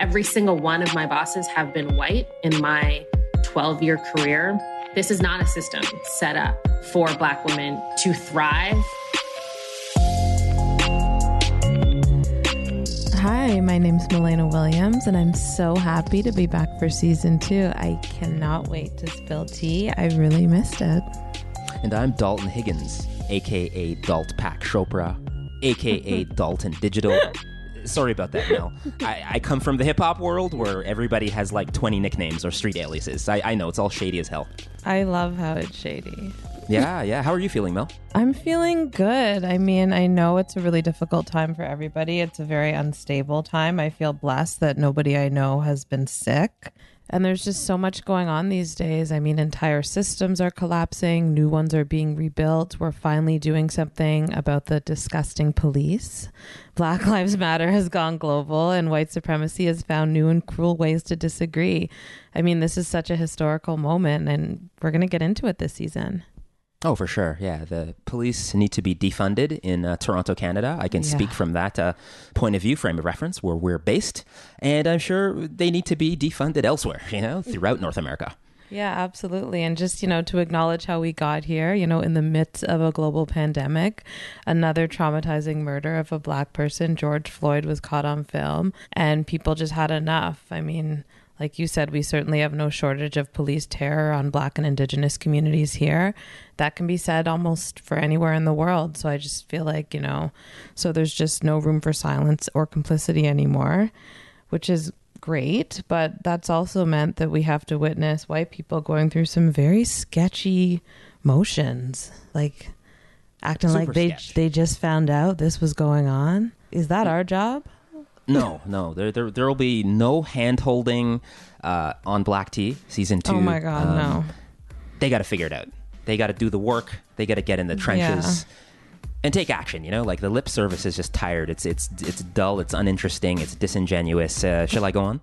Every single one of my bosses have been white in my 12 year career. This is not a system set up for Black women to thrive. Hi, my name's Malena Williams, and I'm so happy to be back for season two. I cannot wait to spill tea. I really missed it. And I'm Dalton Higgins, aka Dalt Pack Chopra, aka Dalton Digital. Sorry about that, Mel. I, I come from the hip hop world where everybody has like 20 nicknames or street aliases. I, I know, it's all shady as hell. I love how it's shady. Yeah, yeah. How are you feeling, Mel? I'm feeling good. I mean, I know it's a really difficult time for everybody. It's a very unstable time. I feel blessed that nobody I know has been sick. And there's just so much going on these days. I mean, entire systems are collapsing, new ones are being rebuilt. We're finally doing something about the disgusting police. Black Lives Matter has gone global, and white supremacy has found new and cruel ways to disagree. I mean, this is such a historical moment, and we're going to get into it this season. Oh, for sure. Yeah. The police need to be defunded in uh, Toronto, Canada. I can yeah. speak from that uh, point of view, frame of reference, where we're based. And I'm sure they need to be defunded elsewhere, you know, throughout North America. Yeah, absolutely. And just, you know, to acknowledge how we got here, you know, in the midst of a global pandemic, another traumatizing murder of a black person, George Floyd, was caught on film, and people just had enough. I mean, like you said, we certainly have no shortage of police terror on Black and Indigenous communities here. That can be said almost for anywhere in the world. So I just feel like, you know, so there's just no room for silence or complicity anymore, which is great. But that's also meant that we have to witness white people going through some very sketchy motions, like acting Super like they, they just found out this was going on. Is that our job? No, no. There, there, there will be no hand holding uh, on Black Tea season two. Oh my god, um, no. They got to figure it out. They got to do the work. They got to get in the trenches. Yeah. And take action, you know. Like the lip service is just tired. It's it's it's dull. It's uninteresting. It's disingenuous. Uh, shall I go on?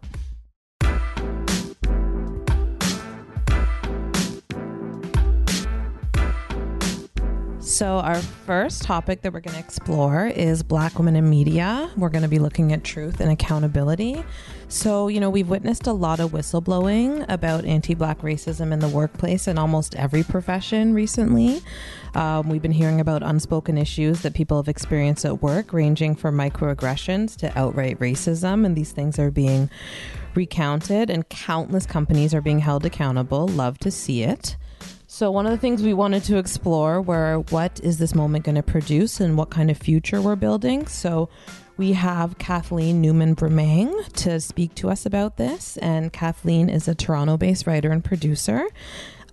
So, our first topic that we're going to explore is Black women in media. We're going to be looking at truth and accountability. So, you know, we've witnessed a lot of whistleblowing about anti Black racism in the workplace in almost every profession recently. Um, we've been hearing about unspoken issues that people have experienced at work, ranging from microaggressions to outright racism, and these things are being recounted, and countless companies are being held accountable. Love to see it. So, one of the things we wanted to explore were what is this moment going to produce and what kind of future we're building. So, we have Kathleen Newman Bremang to speak to us about this. And Kathleen is a Toronto based writer and producer.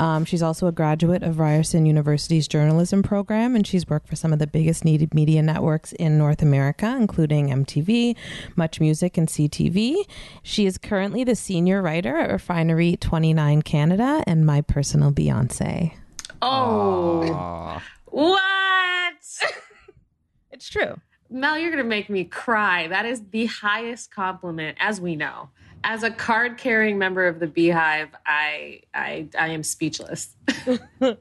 Um, she's also a graduate of Ryerson University's journalism program, and she's worked for some of the biggest needed media networks in North America, including MTV, Much Music, and CTV. She is currently the senior writer at Refinery 29 Canada and my personal Beyonce. Oh, Aww. what? it's true. Mel, you're going to make me cry. That is the highest compliment, as we know as a card carrying member of the beehive i i i am speechless.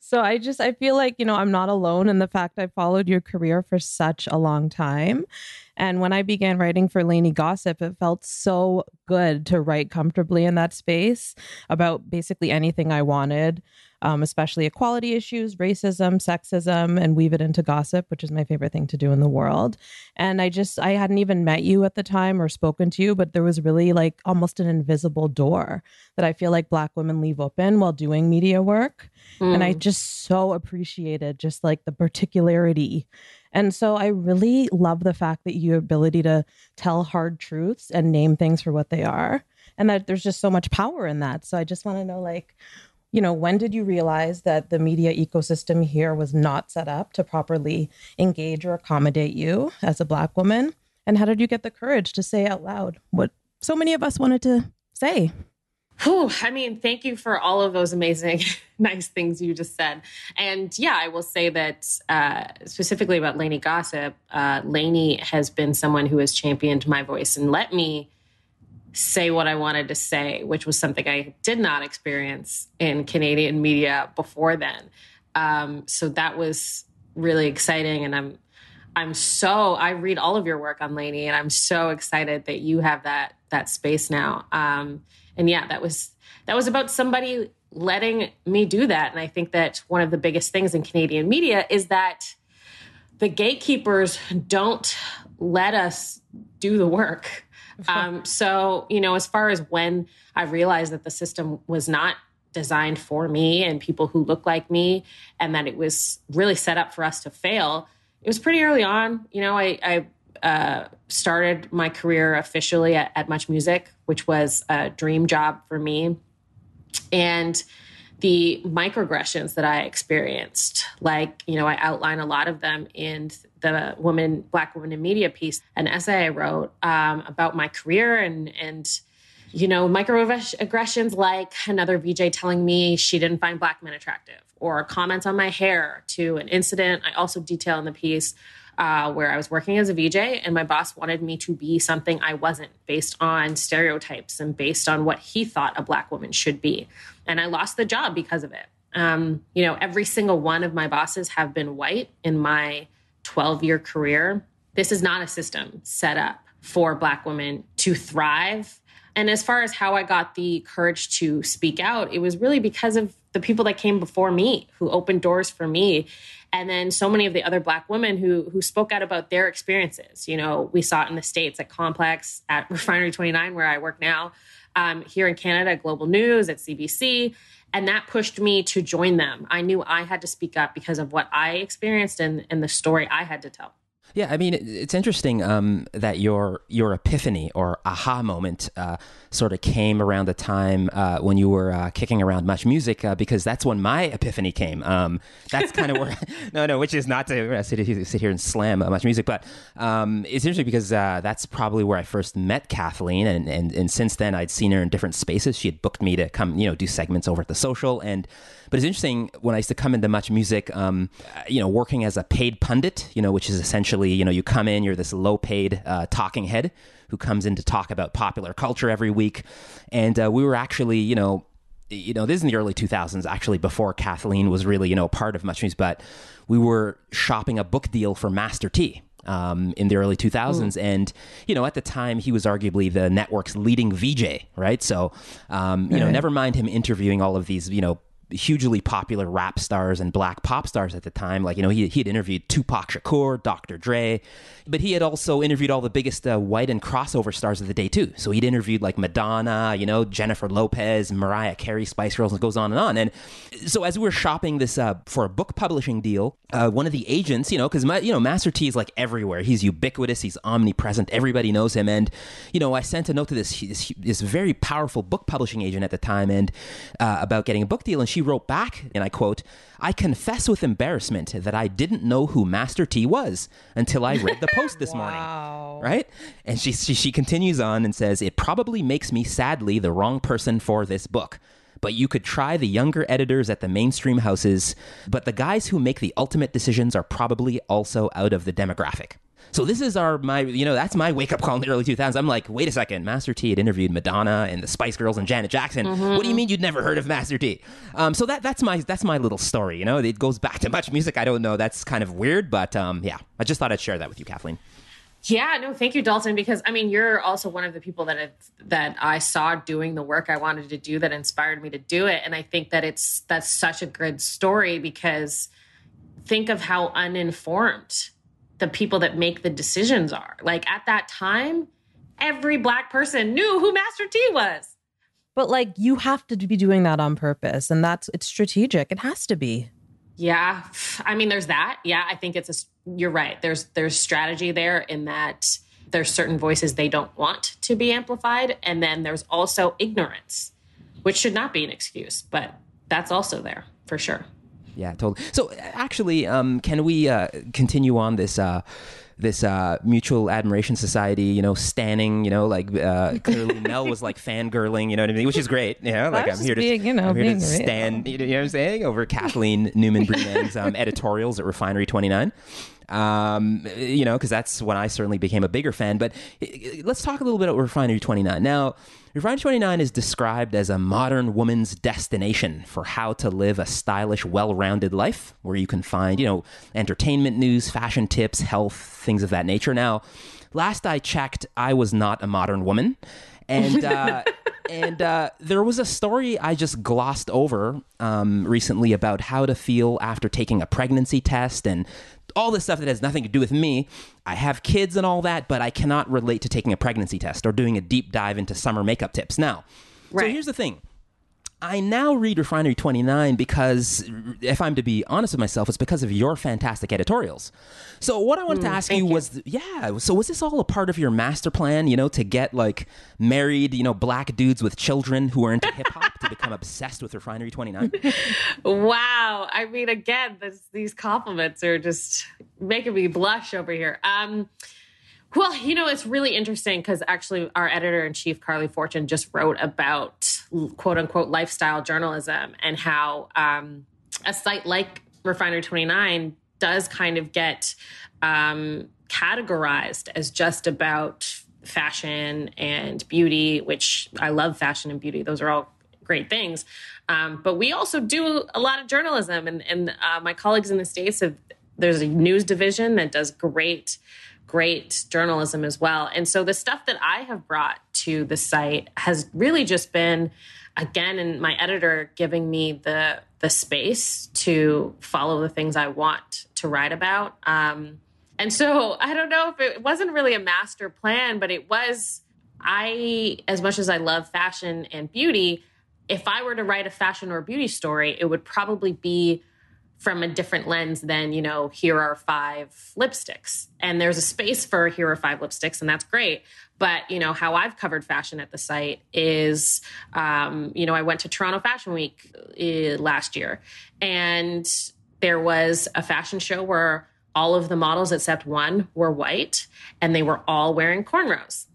So i just i feel like you know i'm not alone in the fact i followed your career for such a long time. And when i began writing for Lainey Gossip it felt so good to write comfortably in that space about basically anything i wanted um, especially equality issues, racism, sexism, and weave it into gossip, which is my favorite thing to do in the world. And I just, I hadn't even met you at the time or spoken to you, but there was really like almost an invisible door that I feel like Black women leave open while doing media work. Mm. And I mm. just so appreciated just like the particularity. And so I really love the fact that your ability to tell hard truths and name things for what they are. And that there's just so much power in that. So I just want to know like you know, when did you realize that the media ecosystem here was not set up to properly engage or accommodate you as a Black woman? And how did you get the courage to say out loud what so many of us wanted to say? Whew, I mean, thank you for all of those amazing, nice things you just said. And yeah, I will say that uh, specifically about Lainey Gossip, uh, Lainey has been someone who has championed my voice and let me say what I wanted to say, which was something I did not experience in Canadian media before then. Um, so that was really exciting, and I'm I'm so I read all of your work on Lainey, and I'm so excited that you have that that space now. Um, and yeah, that was that was about somebody letting me do that. And I think that one of the biggest things in Canadian media is that the gatekeepers don't let us do the work. Um, so, you know, as far as when I realized that the system was not designed for me and people who look like me, and that it was really set up for us to fail, it was pretty early on. You know, I, I uh, started my career officially at, at Much Music, which was a dream job for me. And the microaggressions that I experienced, like, you know, I outline a lot of them in the woman, Black woman in media piece, an essay I wrote um, about my career and, and, you know, microaggressions like another VJ telling me she didn't find black men attractive or comments on my hair to an incident. I also detail in the piece uh, where I was working as a VJ and my boss wanted me to be something I wasn't based on stereotypes and based on what he thought a black woman should be. And I lost the job because of it. Um, you know, every single one of my bosses have been white in my 12 year career. This is not a system set up for black women to thrive. And as far as how I got the courage to speak out, it was really because of the people that came before me who opened doors for me. And then so many of the other black women who who spoke out about their experiences. You know we saw it in the states at complex at refinery 29 where i work now um, here in canada global news at cbc and that pushed me to join them. I knew i had to speak up because of what i experienced and, and the story i had to tell yeah, I mean, it's interesting um, that your your epiphany or aha moment uh, sort of came around the time uh, when you were uh, kicking around much music, uh, because that's when my epiphany came. Um, that's kind of where no, no, which is not to uh, sit, sit here and slam uh, much music, but um, it's interesting because that's probably where I first met Kathleen, and, and and since then I'd seen her in different spaces. She had booked me to come, you know, do segments over at the social and but it's interesting when I used to come into Much Music, um, you know, working as a paid pundit, you know, which is essentially, you know, you come in, you're this low paid uh, talking head who comes in to talk about popular culture every week. And uh, we were actually, you know, you know, this is in the early 2000s, actually, before Kathleen was really, you know, part of Much Music, but we were shopping a book deal for Master T. Um, in the early 2000s. And, you know, at the time, he was arguably the network's leading VJ, right? So, um, you know, never mind him interviewing all of these, you know, hugely popular rap stars and black pop stars at the time. Like, you know, he, he had interviewed Tupac Shakur, Dr. Dre, but he had also interviewed all the biggest uh, white and crossover stars of the day, too. So he'd interviewed like Madonna, you know, Jennifer Lopez, Mariah Carey, Spice Girls, and it goes on and on. And so as we were shopping this uh, for a book publishing deal, uh, one of the agents, you know, because, you know, Master T is like everywhere. He's ubiquitous, he's omnipresent, everybody knows him. And, you know, I sent a note to this, this, this very powerful book publishing agent at the time and uh, about getting a book deal. And she wrote back, and I quote, I confess with embarrassment that I didn't know who Master T was until I read the post this wow. morning. Right? And she, she, she continues on and says, It probably makes me sadly the wrong person for this book but you could try the younger editors at the mainstream houses. But the guys who make the ultimate decisions are probably also out of the demographic. So this is our my you know that's my wake up call in the early 2000s. I'm like, wait a second, Master T had interviewed Madonna and the Spice Girls and Janet Jackson. Mm-hmm. What do you mean you'd never heard of Master T? Um, so that that's my that's my little story. You know, it goes back to much music. I don't know. That's kind of weird, but um, yeah, I just thought I'd share that with you, Kathleen. Yeah, no, thank you, Dalton. Because I mean, you're also one of the people that have, that I saw doing the work I wanted to do that inspired me to do it, and I think that it's that's such a good story because think of how uninformed the people that make the decisions are. Like at that time, every black person knew who Master T was. But like you have to be doing that on purpose and that's it's strategic. It has to be. Yeah. I mean there's that. Yeah, I think it's a you're right. There's there's strategy there in that there's certain voices they don't want to be amplified and then there's also ignorance, which should not be an excuse, but that's also there for sure. Yeah, totally. So actually, um, can we uh, continue on this? Uh, this uh, mutual admiration society, you know, standing, you know, like uh, clearly Mel was like fangirling, you know what I mean, which is great. You know, like I'm here to, being, you know, I'm here to stand, you know what I'm saying, over Kathleen Newman Bremang's um, editorials at Refinery 29. Um, you know, because that's when I certainly became a bigger fan. But uh, let's talk a little bit about Refinery 29. Now, Refinery 29 is described as a modern woman's destination for how to live a stylish, well rounded life where you can find, you know, entertainment news, fashion tips, health, things of that nature. Now, last I checked, I was not a modern woman. And, uh, and uh, there was a story I just glossed over um, recently about how to feel after taking a pregnancy test and all this stuff that has nothing to do with me. I have kids and all that, but I cannot relate to taking a pregnancy test or doing a deep dive into summer makeup tips. Now, right. so here's the thing I now read Refinery 29 because, if I'm to be honest with myself, it's because of your fantastic editorials. So, what I wanted mm, to ask you, you was, yeah, so was this all a part of your master plan, you know, to get like married, you know, black dudes with children who are into hip hop to become obsessed with Refinery 29? wow. I mean, again, this, these compliments are just making me blush over here. Um, well, you know, it's really interesting because actually our editor in chief, Carly Fortune, just wrote about quote unquote lifestyle journalism and how um, a site like Refinery 29 does kind of get um, categorized as just about fashion and beauty, which I love fashion and beauty. Those are all great things. Um, but we also do a lot of journalism, and, and uh, my colleagues in the States have, there's a news division that does great great journalism as well. And so the stuff that I have brought to the site has really just been again and my editor giving me the the space to follow the things I want to write about. Um, and so I don't know if it wasn't really a master plan, but it was I as much as I love fashion and beauty, if I were to write a fashion or beauty story, it would probably be from a different lens than you know here are five lipsticks and there's a space for here are five lipsticks and that's great but you know how i've covered fashion at the site is um, you know i went to toronto fashion week uh, last year and there was a fashion show where all of the models except one were white and they were all wearing cornrows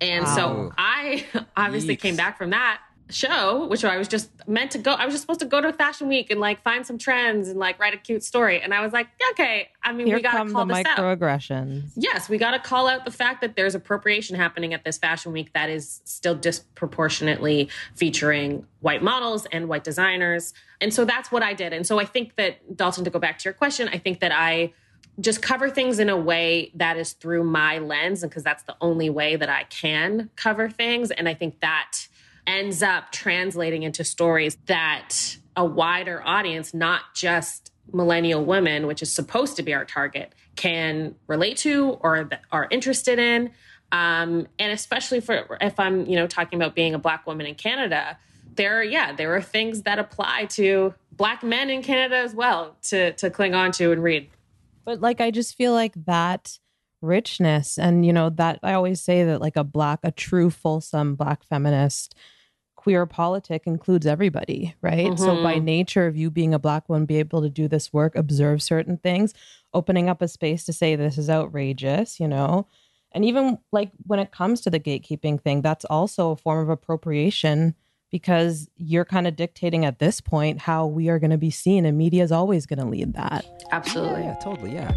and wow. so i obviously Yeeks. came back from that show, which I was just meant to go. I was just supposed to go to Fashion Week and like find some trends and like write a cute story. And I was like, okay. I mean, Here we got to call the this microaggressions. Out. Yes, we got to call out the fact that there's appropriation happening at this Fashion Week that is still disproportionately featuring white models and white designers. And so that's what I did. And so I think that Dalton, to go back to your question, I think that I just cover things in a way that is through my lens and because that's the only way that I can cover things. And I think that ends up translating into stories that a wider audience, not just millennial women, which is supposed to be our target, can relate to or are interested in. Um, and especially for if I'm, you know, talking about being a black woman in Canada, there, yeah, there are things that apply to black men in Canada as well to to cling on to and read. But like, I just feel like that richness, and you know, that I always say that like a black, a true, fulsome black feminist queer politic includes everybody, right? Mm-hmm. So by mm-hmm. nature of you being a black woman, be able to do this work, observe certain things, opening up a space to say this is outrageous, you know. And even like when it comes to the gatekeeping thing, that's also a form of appropriation because you're kind of dictating at this point how we are going to be seen and media is always going to lead that. Absolutely. Yeah, totally. Yeah.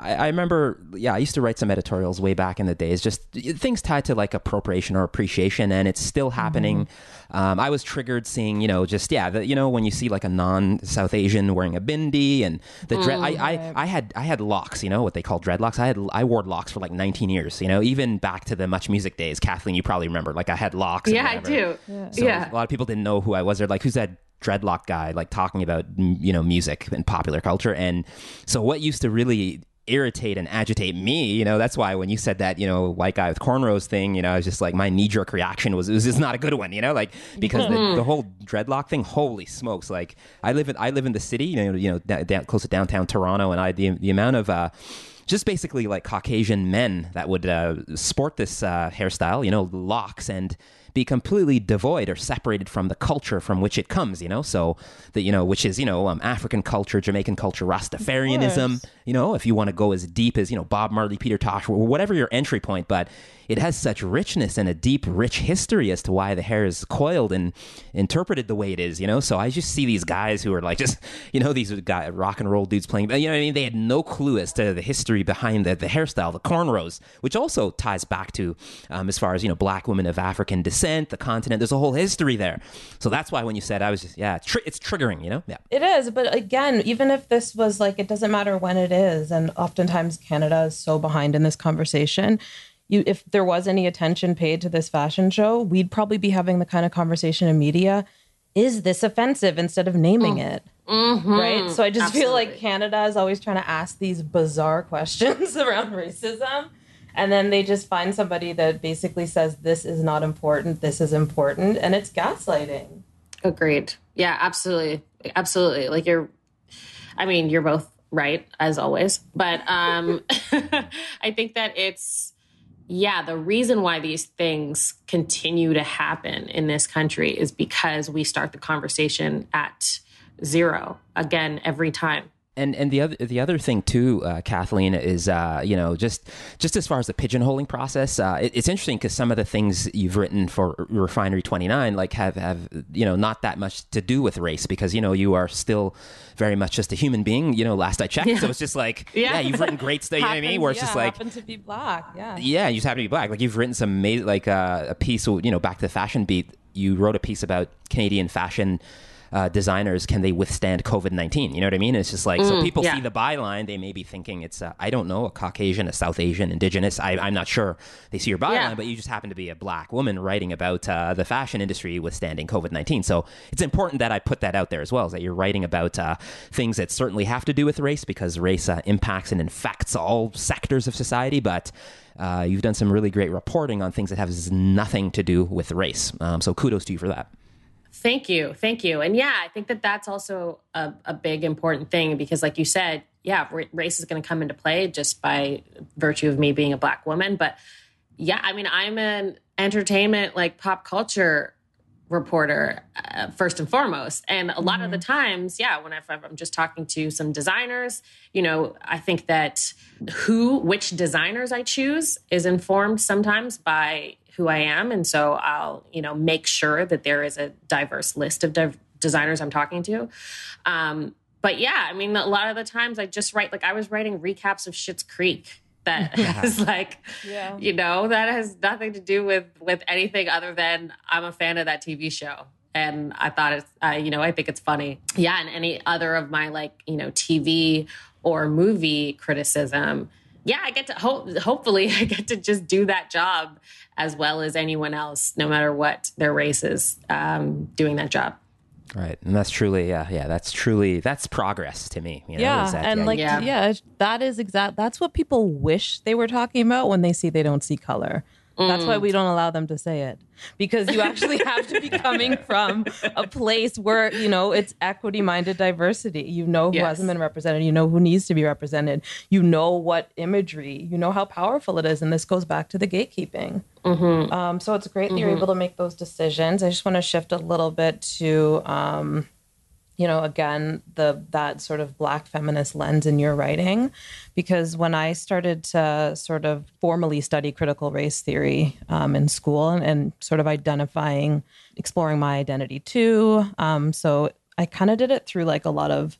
I, I, remember, yeah, I used to write some editorials way back in the days, just things tied to like appropriation or appreciation, and it's still happening. Mm-hmm. Um, I was triggered seeing, you know, just yeah, the, you know, when you see like a non-South Asian wearing a bindi and the dread. Mm, I, I, I had I had locks, you know, what they call dreadlocks. I had I wore locks for like 19 years, you know, even back to the Much Music days. Kathleen, you probably remember, like I had locks. Yeah, I do. Yeah. So yeah. a lot of people didn't know who I was. They're like, who's that dreadlock guy like talking about you know music and popular culture and so what used to really irritate and agitate me. You know, that's why when you said that, you know, white guy with cornrows thing, you know, I was just like, my knee jerk reaction was, it was just not a good one, you know, like because the, the, whole dreadlock thing, holy smokes. Like I live in, I live in the city, you know, you know, down, close to downtown Toronto. And I, the, the amount of, uh, just basically like Caucasian men that would uh, sport this uh, hairstyle, you know, locks and be completely devoid or separated from the culture from which it comes, you know? So that, you know, which is, you know, um, African culture, Jamaican culture, Rastafarianism, you know, if you want to go as deep as, you know, Bob Marley, Peter Tosh, whatever your entry point, but it has such richness and a deep, rich history as to why the hair is coiled and interpreted the way it is, you know? So I just see these guys who are like just, you know, these guy, rock and roll dudes playing, you know I mean? They had no clue as to the history behind the, the hairstyle, the cornrows, which also ties back to, um, as far as, you know, black women of African descent, the continent, there's a whole history there. So that's why when you said, I was just, yeah, it's, tr- it's triggering, you know? Yeah. It is. But again, even if this was like, it doesn't matter when it is. And oftentimes Canada is so behind in this conversation you if there was any attention paid to this fashion show, we'd probably be having the kind of conversation in media. Is this offensive instead of naming mm. it? Mm-hmm. Right. So I just Absolutely. feel like Canada is always trying to ask these bizarre questions around racism. And then they just find somebody that basically says, this is not important, this is important. And it's gaslighting. Agreed. Yeah, absolutely. Absolutely. Like you're, I mean, you're both right, as always. But um, I think that it's, yeah, the reason why these things continue to happen in this country is because we start the conversation at zero again every time and and the other the other thing too, uh, Kathleen, is uh, you know just just as far as the pigeonholing process, uh, it, it's interesting because some of the things you've written for Refinery Twenty Nine like have have you know not that much to do with race because you know you are still very much just a human being. You know, last I checked, yeah. so it's just like yeah. yeah. you've written great stuff. you know what I mean? Where it's yeah, just like you happen to be black, yeah, yeah, you just happen to be black. Like you've written some amazing like uh, a piece, you know, back to the fashion beat. You wrote a piece about Canadian fashion uh, designers can they withstand COVID 19? You know what I mean? It's just like, mm, so people yeah. see the byline, they may be thinking it's, I don't know, a Caucasian, a South Asian, Indigenous. I, am not sure. They see your byline, yeah. but you just happen to be a black woman writing about uh, the fashion industry withstanding COVID 19. So it's important that I put that out there as well, is that you're writing about uh, things that certainly have to do with race because race uh, impacts and infects all sectors of society, but uh, you've done some really great reporting on things that have nothing to do with race. Um, so kudos to you for that. Thank you. Thank you. And yeah, I think that that's also a, a big important thing because, like you said, yeah, race is going to come into play just by virtue of me being a black woman. But yeah, I mean, I'm an entertainment, like pop culture reporter uh, first and foremost and a lot mm-hmm. of the mm-hmm. times yeah when i'm just talking to some designers you know i think that who which designers i choose is informed sometimes by who I am. And so I'll, you know, make sure that there is a diverse list of div- designers I'm talking to. Um, but yeah, I mean, a lot of the times I just write, like I was writing recaps of Schitt's Creek that yeah. like, yeah. you know, that has nothing to do with, with anything other than I'm a fan of that TV show. And I thought it's, uh, you know, I think it's funny. Yeah. And any other of my like, you know, TV or movie criticism, yeah, I get to hope. Hopefully, I get to just do that job as well as anyone else, no matter what their race is, um, doing that job. Right, and that's truly, yeah, yeah, that's truly that's progress to me. You know, yeah, that, and yeah, like, yeah. yeah, that is exact. That's what people wish they were talking about when they see they don't see color. That's why mm. we don't allow them to say it because you actually have to be coming from a place where, you know, it's equity minded diversity. You know who yes. hasn't been represented, you know who needs to be represented, you know what imagery, you know how powerful it is. And this goes back to the gatekeeping. Mm-hmm. Um, so it's great that mm-hmm. you're able to make those decisions. I just want to shift a little bit to. Um, you know again the that sort of black feminist lens in your writing because when i started to sort of formally study critical race theory um, in school and, and, sort of identifying exploring my identity too um, so i kind of did it through like a lot of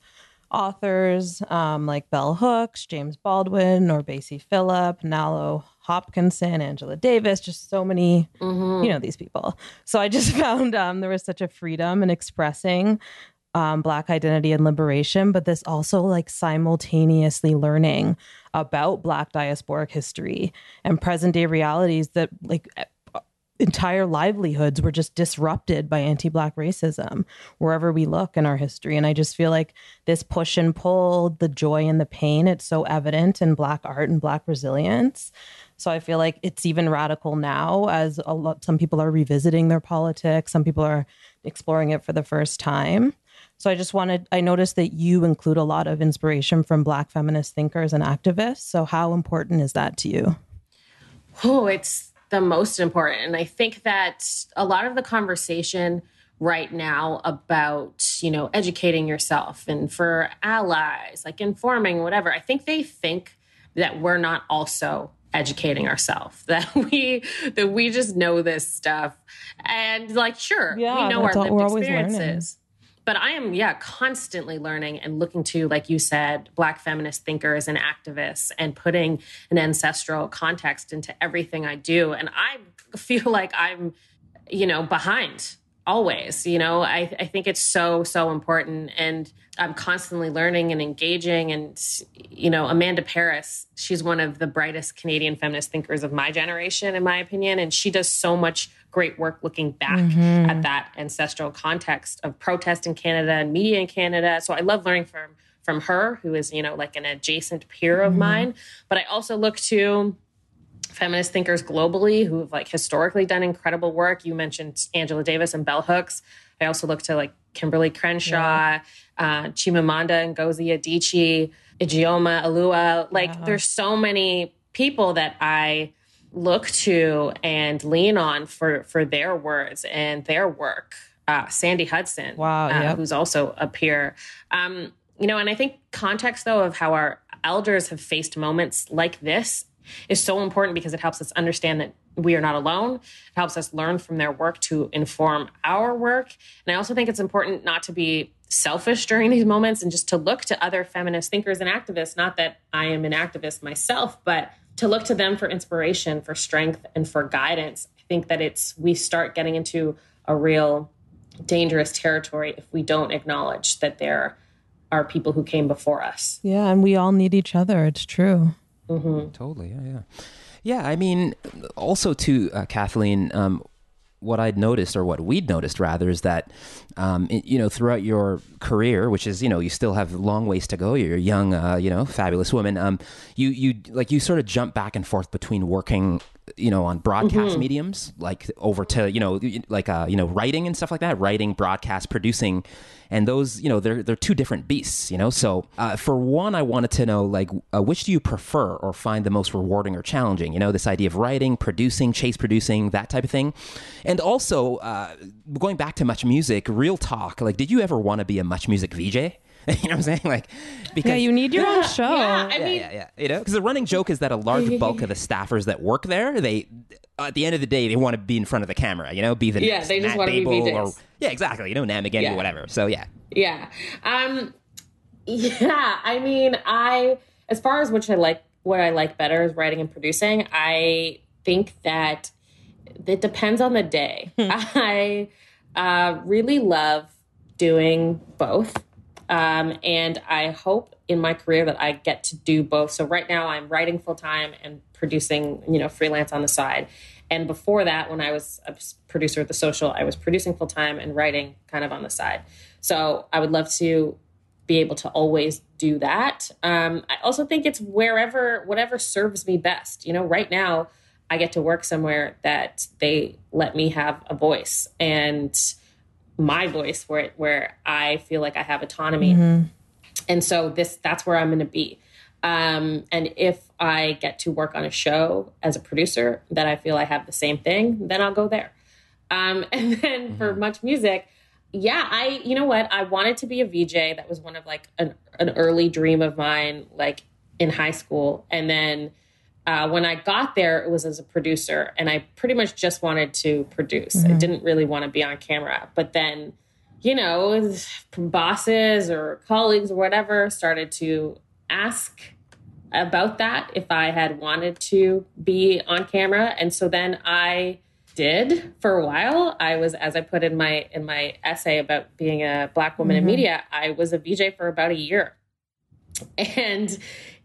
authors um, like bell hooks james baldwin NourbeSe Philip nalo hopkinson angela davis just so many mm-hmm. you know these people so i just found um, there was such a freedom in expressing um, Black identity and liberation, but this also like simultaneously learning about Black diasporic history and present day realities that like entire livelihoods were just disrupted by anti-black racism wherever we look in our history. And i just feel like this push and pull the joy and the pain it's so evident in black art and black resilience. So i feel like it's even radical now as a lot some people are revisiting their politics some people are exploring it for the first time so I just wanted, I noticed that you include a lot of inspiration from Black feminist thinkers and activists. So how important is that to you? Oh, it's the most important. And I think that a lot of the conversation right now about, you know, educating yourself and for allies, like informing, whatever, I think they think that we're not also educating ourselves that we that we just know this stuff and like sure Yeah, we know our lived experiences but i am yeah constantly learning and looking to like you said black feminist thinkers and activists and putting an ancestral context into everything i do. And i feel like i'm you know behind always you know? I, I think it's so so important and i'm constantly learning and engaging and you know Amanda Parris she's one of the brightest canadian feminist thinkers of my generation in my opinion and she does so much great work looking back mm-hmm. at that ancestral context of protest in canada and media in canada. So i love learning from from her who is you know like an adjacent peer of mm-hmm. mine. But i also look to feminist thinkers globally who have like historically done incredible work. You mentioned Angela Davis and Bell Hooks. I also look to like Kimberlé Crenshaw, uh, Chimamanda Ngozi Adichie, Ijeoma Oluo. Like there's so many people that I look to and lean on for for their words and their work. Uh, Sandy Hudson, Wow, uh, yep. who's also a peer. Um, you know, and I think context though of how our elders have faced moments like this is so important because it helps us understand that we are not alone. It helps us learn from their work to inform our work. And I also think it's important not to be selfish during these moments and just to look to other feminist thinkers and activists. Not that I am an activist myself, but to look to them for inspiration, for strength, and for guidance. I think that it's we start getting into a real dangerous territory if we don't acknowledge that there are people who came before us. Yeah, and we all need each other. It's true. Totally. Yeah. Yeah. Yeah. I mean, also to uh, Kathleen. Um, what I'd noticed, or what we'd noticed rather, is that um, it- you know throughout your career, which is you know you still have long ways to go. You're a young, uh, you know, fabulous woman. Um, you you like you sort of jump back and forth between working, you know, on broadcast mediums, like over to you know like uh, you know writing and stuff like that, writing, broadcast, producing, and those you know they're they're two different beasts. You know, so uh, for one, I wanted to know like uh, which do you prefer or find the most rewarding or challenging? You know, this idea of writing, producing, chase producing, that type of thing. And also, uh, going back to Much Music, real talk. Like, did you ever want to be a Much Music VJ? you know what I'm saying? Like, because Yeah, you need your own show. Yeah, I yeah, mean, yeah, yeah. You know, because the running joke is that a large bulk of the staffers that work there, they at the end of the day, they want to be in front of the camera. You know, be the Yeah, next they just Matte wanna be Babel or yeah, exactly. You know, Namageddon Yeah. or whatever. So yeah, Yeah. Um yeah, I mean, I as far as which I like what I like better is writing and producing, I think that it depends on the day. I uh really love doing both. Um, and I hope in my career that I get to do both. So right now I'm writing full time and producing, you know, freelance on the side. And before that, when I was a producer at the social, I was producing full time and writing kind of on the side. So I would love to be able to always do that. Um, I also think it's wherever, whatever serves me best. You know, right now I get to work somewhere that they let me have a voice and my voice where where I feel like I have autonomy. And so this that's where I'm going to be. Um, and if I get to work on a show as a producer that I feel I have the same thing, then I'll go there. Um, and then for much music, yeah, I you know what I wanted to be a VJ. That was one of like an an early dream of mine, like in high school. And then uh, when I got there, it was as a producer, and I pretty much just wanted to produce. I didn't really want to be on camera. But then, you know, bosses or colleagues or whatever started to ask about that if I had wanted to be on camera, and so then I did for a while. I was, as I put in my in my essay about being a black woman in media, I was a VJ for about a year and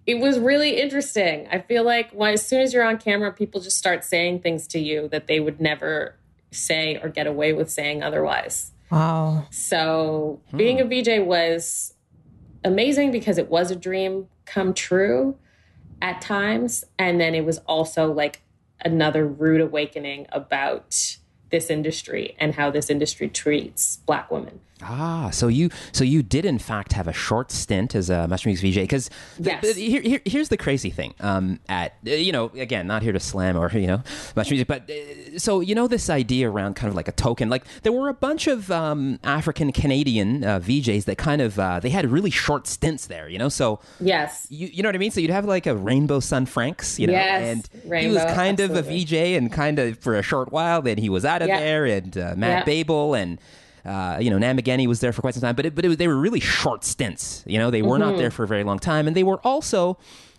it was really interesting. I feel like as soon as you're on camera, people just start saying things to you that they would never say or get away with saying otherwise. Wow. So hmm. being a VJ was amazing because it was a dream come true at times. And then it was also like another rude awakening about this industry and how this industry treats Black women. Ah, so you so you did in fact have a short stint as a Much Music VJ because yes. here, here, here's the crazy thing. Um, at you know again not here to slam or you know Much Music, but uh, so you know this idea around kind of like a token. Like there were a bunch of um, African Canadian uh, VJs that kind of uh, they had really short stints there. You know, so yes, you you know what I mean. So you'd have like a Rainbow Sun Franks, you know, yes, and Rainbow, he was kind absolutely. of a VJ and kind of for a short while. Then he was out of there, and uh, Matte. Babel and. Uh, you know, Namugenyi was there for quite some time, but it, but it was, they were really short stints. You know, they were Mm-hmm. not there for a very long time, and they were also.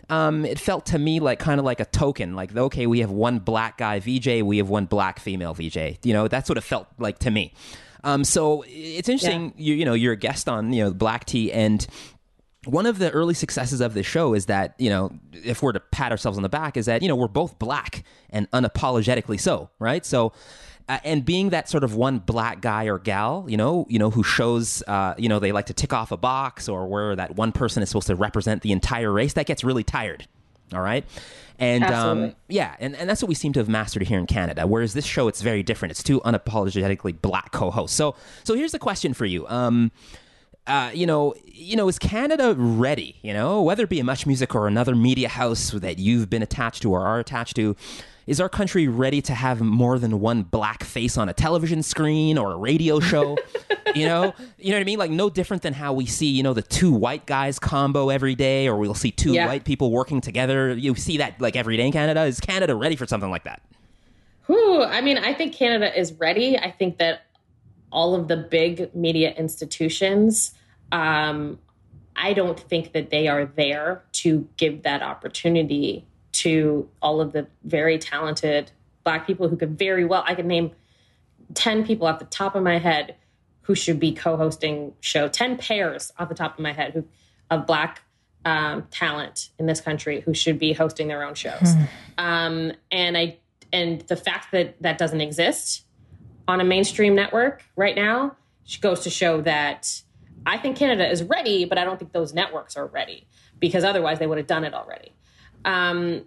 Um, it felt to me like kind of like a token, like okay, we have one black guy VJ, we have one black female VJ. You know, that's what it felt like to me. Um, so it's interesting. You, you know, you're a guest on you know Black Tea, and one of the early successes of this show is that you know if we're to pat ourselves on the back is that you know we're both black and unapologetically so right so uh, and being that sort of one black guy or gal you know you know who shows uh, you know they like to tick off a box or where that one person is supposed to represent the entire race that gets really tired all right? And um, yeah and, and that's what we seem to have mastered here in canada whereas this show it's very different. It's two unapologetically black co-hosts. So so here's the question for you. Um uh, you know, you know, is Canada ready? You know, whether it be a Much Music or another media house that you've been attached to or are attached to, is our country ready to have more than one black face on a television screen or a radio show? you know, you know what I mean? Like no different than how we see, you know, the two white guys combo every day, or we'll see two Yeah. white people working together. You see that like every day in Canada. Is Canada ready for something like that? Whew, I mean, I think Canada is ready. I think that all of the big media institutions, um, I don't think that they are there to give that opportunity to all of the very talented Black people who could very well, I could name 10 people off the top of my head who should be co-hosting show. 10 pairs off the top of my head who of black um, talent in this country who should be hosting their own shows. Um, and i and the fact that that doesn't exist on a mainstream network right now goes to show that i think canada is ready but i don't think those networks are ready because otherwise they would have done it already um,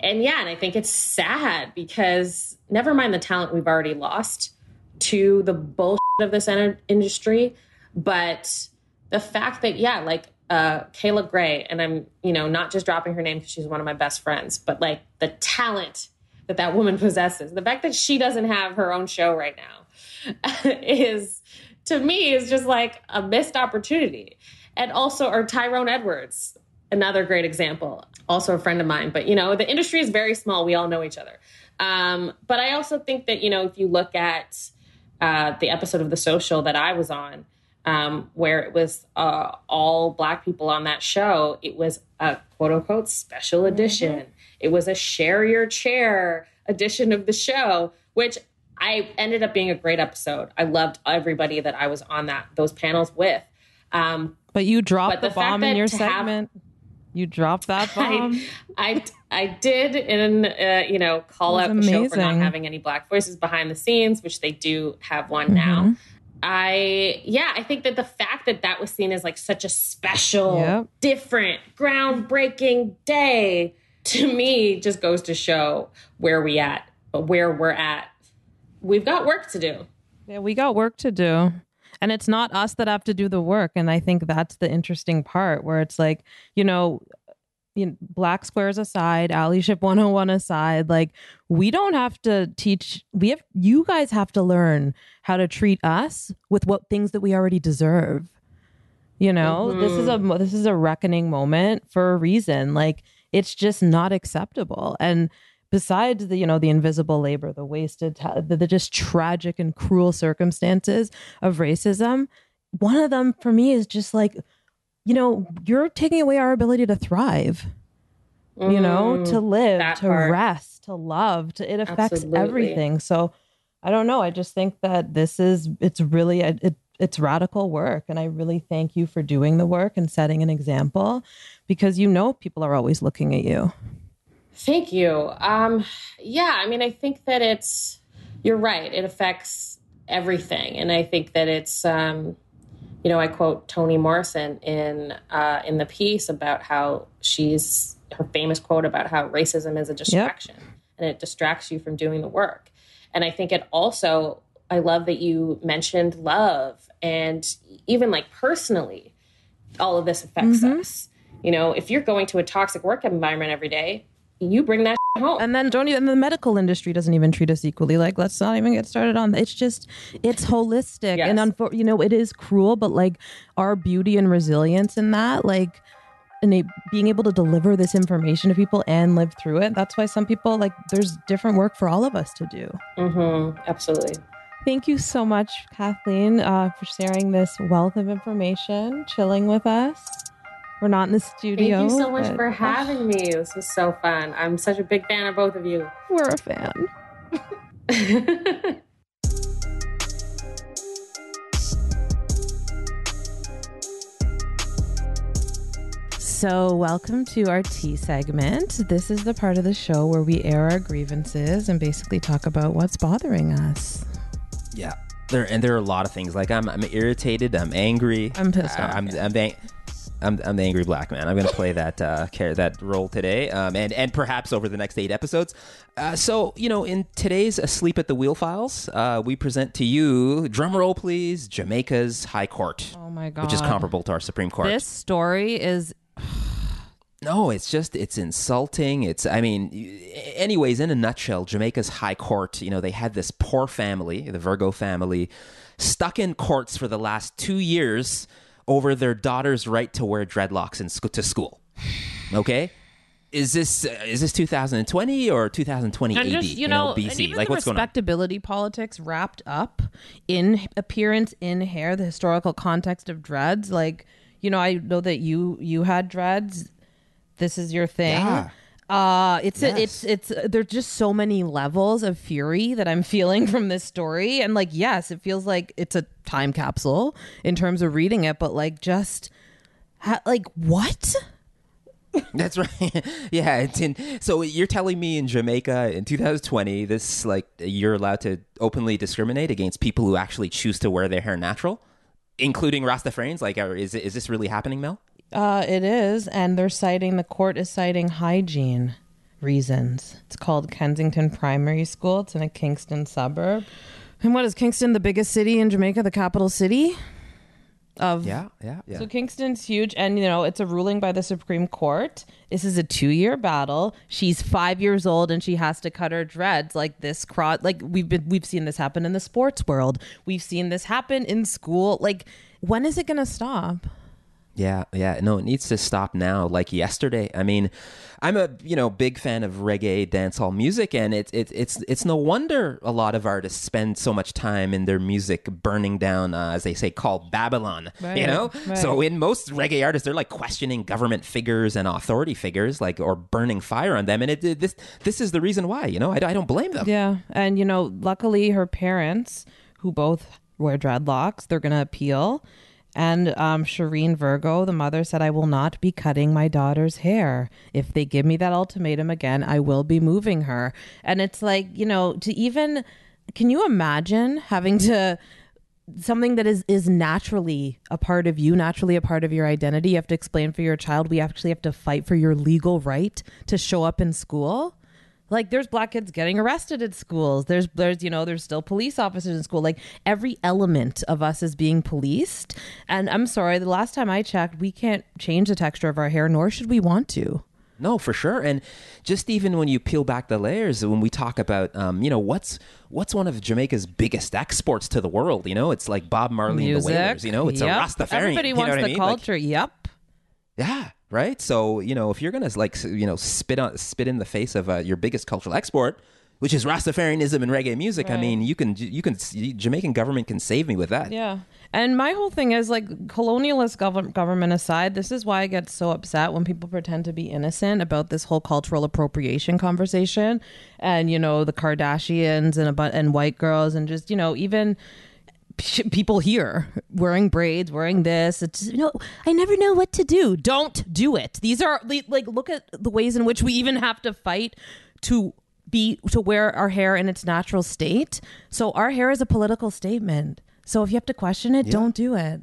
and yeah, and I think it's sad because never mind the talent we've already lost to the bullshit of this en- industry, but the fact that yeah, like uh, Kayla Gray, and I'm you know not just dropping her name because she's one of my best friends, but like the talent that that woman possesses, the fact that she doesn't have her own show right now is to me is just like a missed opportunity. And also, our Tyrone Edwards, another great example, also a friend of mine. But you know, the industry is very small. We all know each other. Um, but I also think that you know, if you look at uh, the episode of The Social that I was on, um, where it was uh, all black people on that show, it was a quote unquote special edition. It was a share your chair edition of the show, which I ended up being a great episode. I loved everybody that I was on that those panels with. Um, But you dropped But the, the bomb in your to have- segment. You dropped that bomb. I, I, I did in uh, you know call out was the show for not having any black voices behind the scenes, which they do have one Mm-hmm. now. I yeah, I think that the fact that that was seen as like such a special, Yep. different, groundbreaking day to me just goes to show where we at, where we're at. We've got work to do. Yeah, we got work to do. And it's not us that have to do the work. And I think that's the interesting part where it's like, you know, you know, black squares aside, allyship 101 aside, like we don't have to teach we have you guys have to learn how to treat us with what things that we already deserve. You know, this is a mm-hmm. this is a reckoning moment for a reason. Like it's just not acceptable. And besides the you know the invisible labor, the wasted, the, the just tragic and cruel circumstances of racism, one of them for me is just like, you know, you're taking away our ability to thrive. You know, to live, Mm, to part. rest, to love. To, it affects Absolutely. everything. So I don't know. I just think that this is it's really it, it's radical work, and I really thank you for doing the work and setting an example, because you know people are always looking at you. Thank you. Um, yeah, I mean, I think that it's, you're right. It affects everything. And I think that it's, um, you know, I quote Toni Morrison in, uh, in the piece about how she's, her famous quote about how racism is a distraction and it distracts you from doing the work. And I think it also I love that you mentioned love and even like personally, all of this affects Mm-hmm. us. You know, if you're going to a toxic work environment every day, you bring that home. And then don't even the medical industry doesn't even treat us equally. Like let's not even get started on. It's just it's holistic and unfor- you know it is cruel, but like our beauty and resilience in that, like and being able to deliver this information to people and live through it. That's why some people like there's different work for all of us to do. mm-hmm, absolutely. Thank you so much, Kathleen, uh, for sharing this wealth of information, chilling with us. We're not in the studio. Thank you so much but- for having me. This was so fun. I'm such a big fan of both of you. We're a fan. So, welcome to our tea segment. This is the part of the show where we air our grievances and basically talk about what's bothering us. Yeah, there and there are a lot of things. Like I'm, I'm irritated. I'm angry. I'm pissed I- off, I'm, yeah. I'm, ang- I'm, I'm the angry black man. I'm going to play that uh, care that role today, um, and and perhaps over the next eight episodes. Uh, so you know, in today's Asleep at the Wheel files, uh, we present to you, drum roll please, Jamaica's High Court, Oh my God. which is comparable to our Supreme Court. This story is No, it's just it's insulting. It's I mean, anyways, in a nutshell, Jamaica's high court, you know, they had this poor family, the Virgo family, stuck in courts for the last 2 years over their daughter's right to wear dreadlocks in sc- to school. Okay? Is this uh, is this 2020 or 2020 and AD? just you know, and BC. even Like the what's going on? respectability politics wrapped up in appearance in hair, the historical context of dreads. Like you know, I know that you you had dreads. This is your thing. Yeah. Uh, it's Yes. it's it's there's just so many levels of fury that I'm feeling from this story, and like yes, it feels like it's a time capsule in terms of reading it, but like just ha- like what? That's right. yeah, it's in. So you're telling me in Jamaica in 2020, this like you're allowed to openly discriminate against people who actually choose to wear their hair natural, including Rastafarians? Like, are, is is this really happening, Mel? Uh, it is, and they're citing the court is citing hygiene reasons. It's called Kensington Primary School. It's in a Kingston suburb. And what is Kingston the biggest city in Jamaica, the capital city? Of Yeah, yeah, yeah. So Kingston's huge, and you know it's a ruling by the Supreme Court. This is a two-year battle. She's five years old, and she has to cut her dreads like this. Cross, like we've been, we've seen this happen in the sports world. We've seen this happen in school. Like, when is it gonna stop? Yeah, yeah. No, it needs to stop now, like yesterday. I mean, I'm a you know big fan of reggae dancehall music, and it's it's it's it's no wonder a lot of artists spend so much time in their music burning down, uh, as they say, called Babylon. You know, right. so in most reggae artists, they're like questioning government figures and authority figures, like or burning fire on them, and it, it- this this is the reason why. You know, I, I don't blame them. Yeah, and you know, luckily her parents, who both wear dreadlocks, they're gonna appeal. And um, Shireen Virgo, the mother, said, "I will not be cutting my daughter's hair. If they give me that ultimatum again, I will be moving her." And it's like, you know, to even can you imagine having to something that is is naturally a part of you naturally a part of your identity you have to explain for your child we actually have to fight for your legal right to show up in school like there's black kids getting arrested at schools there's there's you know there's still police officers in school like every element of us is being policed and i'm sorry the last time i checked we can't change the texture of our hair nor should we want to No, for sure. And just even when you peel back the layers, when we talk about, um, you know, what's what's one of Jamaica's biggest exports to the world? You know, it's like Bob Marley and the Wailers. You know, it's Yep. a Rastafarian. everybody you know wants what I the mean? Like, culture yep yeah, right. So you know, if you're gonna like, you know, spit on spit in the face of uh, your biggest cultural export. Which is Rastafarianism and reggae music. I mean, you can, you can, Jamaican government can save me with that. Yeah. And my whole thing is like colonialist gov- government aside, this is why I get so upset when people pretend to be innocent about this whole cultural appropriation conversation and you know the Kardashians and a bu- and white girls and just you know even people here wearing braids, wearing this. It's you know, I never know what to do. Don't do it. These are like look at the ways in which we even have to fight to be to wear our hair in its natural state. So our hair is a political statement. So if you have to question it, don't do it.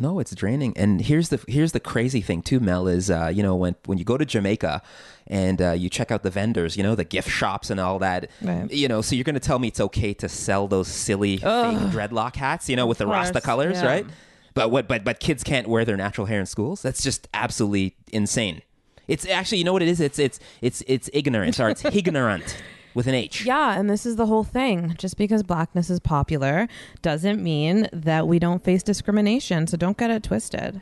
No, it's draining. And here's the here's the crazy thing too, Mel is uh, you know when when you go to Jamaica and uh, you check out the vendors, you know the gift shops and all that. Right. You know, so you're going to tell me it's okay to sell those silly fake dreadlock hats, you know, with the course, Rasta colors, yeah. right? But what? But but kids can't wear their natural hair in schools. That's just absolutely insane. It's actually, you know what it is? It's it's it's it's ignorant or it's ignorant with an H. Yeah, and this is the whole thing. Just because blackness is popular doesn't mean that we don't face discrimination. So don't get it twisted.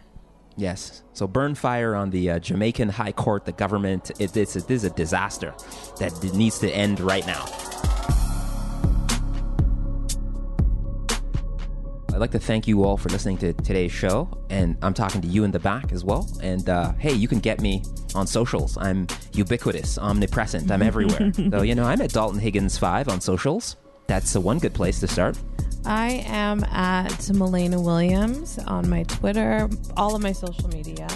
Yes. So burn fire on the uh, Jamaican High Court, the government. It, it's, it is a disaster that needs to end right now. I'd like to thank you all for listening to today's show, and I'm talking to you in the back as well. And uh, hey, you can get me on socials. I'm ubiquitous, omnipresent. I'm everywhere. so you know, I'm at Dalton Higgins five on socials. That's the one good place to start. I am at Melena Williams on my Twitter, all of my social media.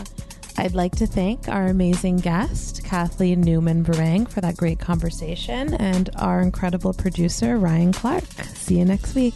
I'd like to thank our amazing guest, Kathleen Newman Bremang, for that great conversation, and our incredible producer, Ryan Clark. See you next week.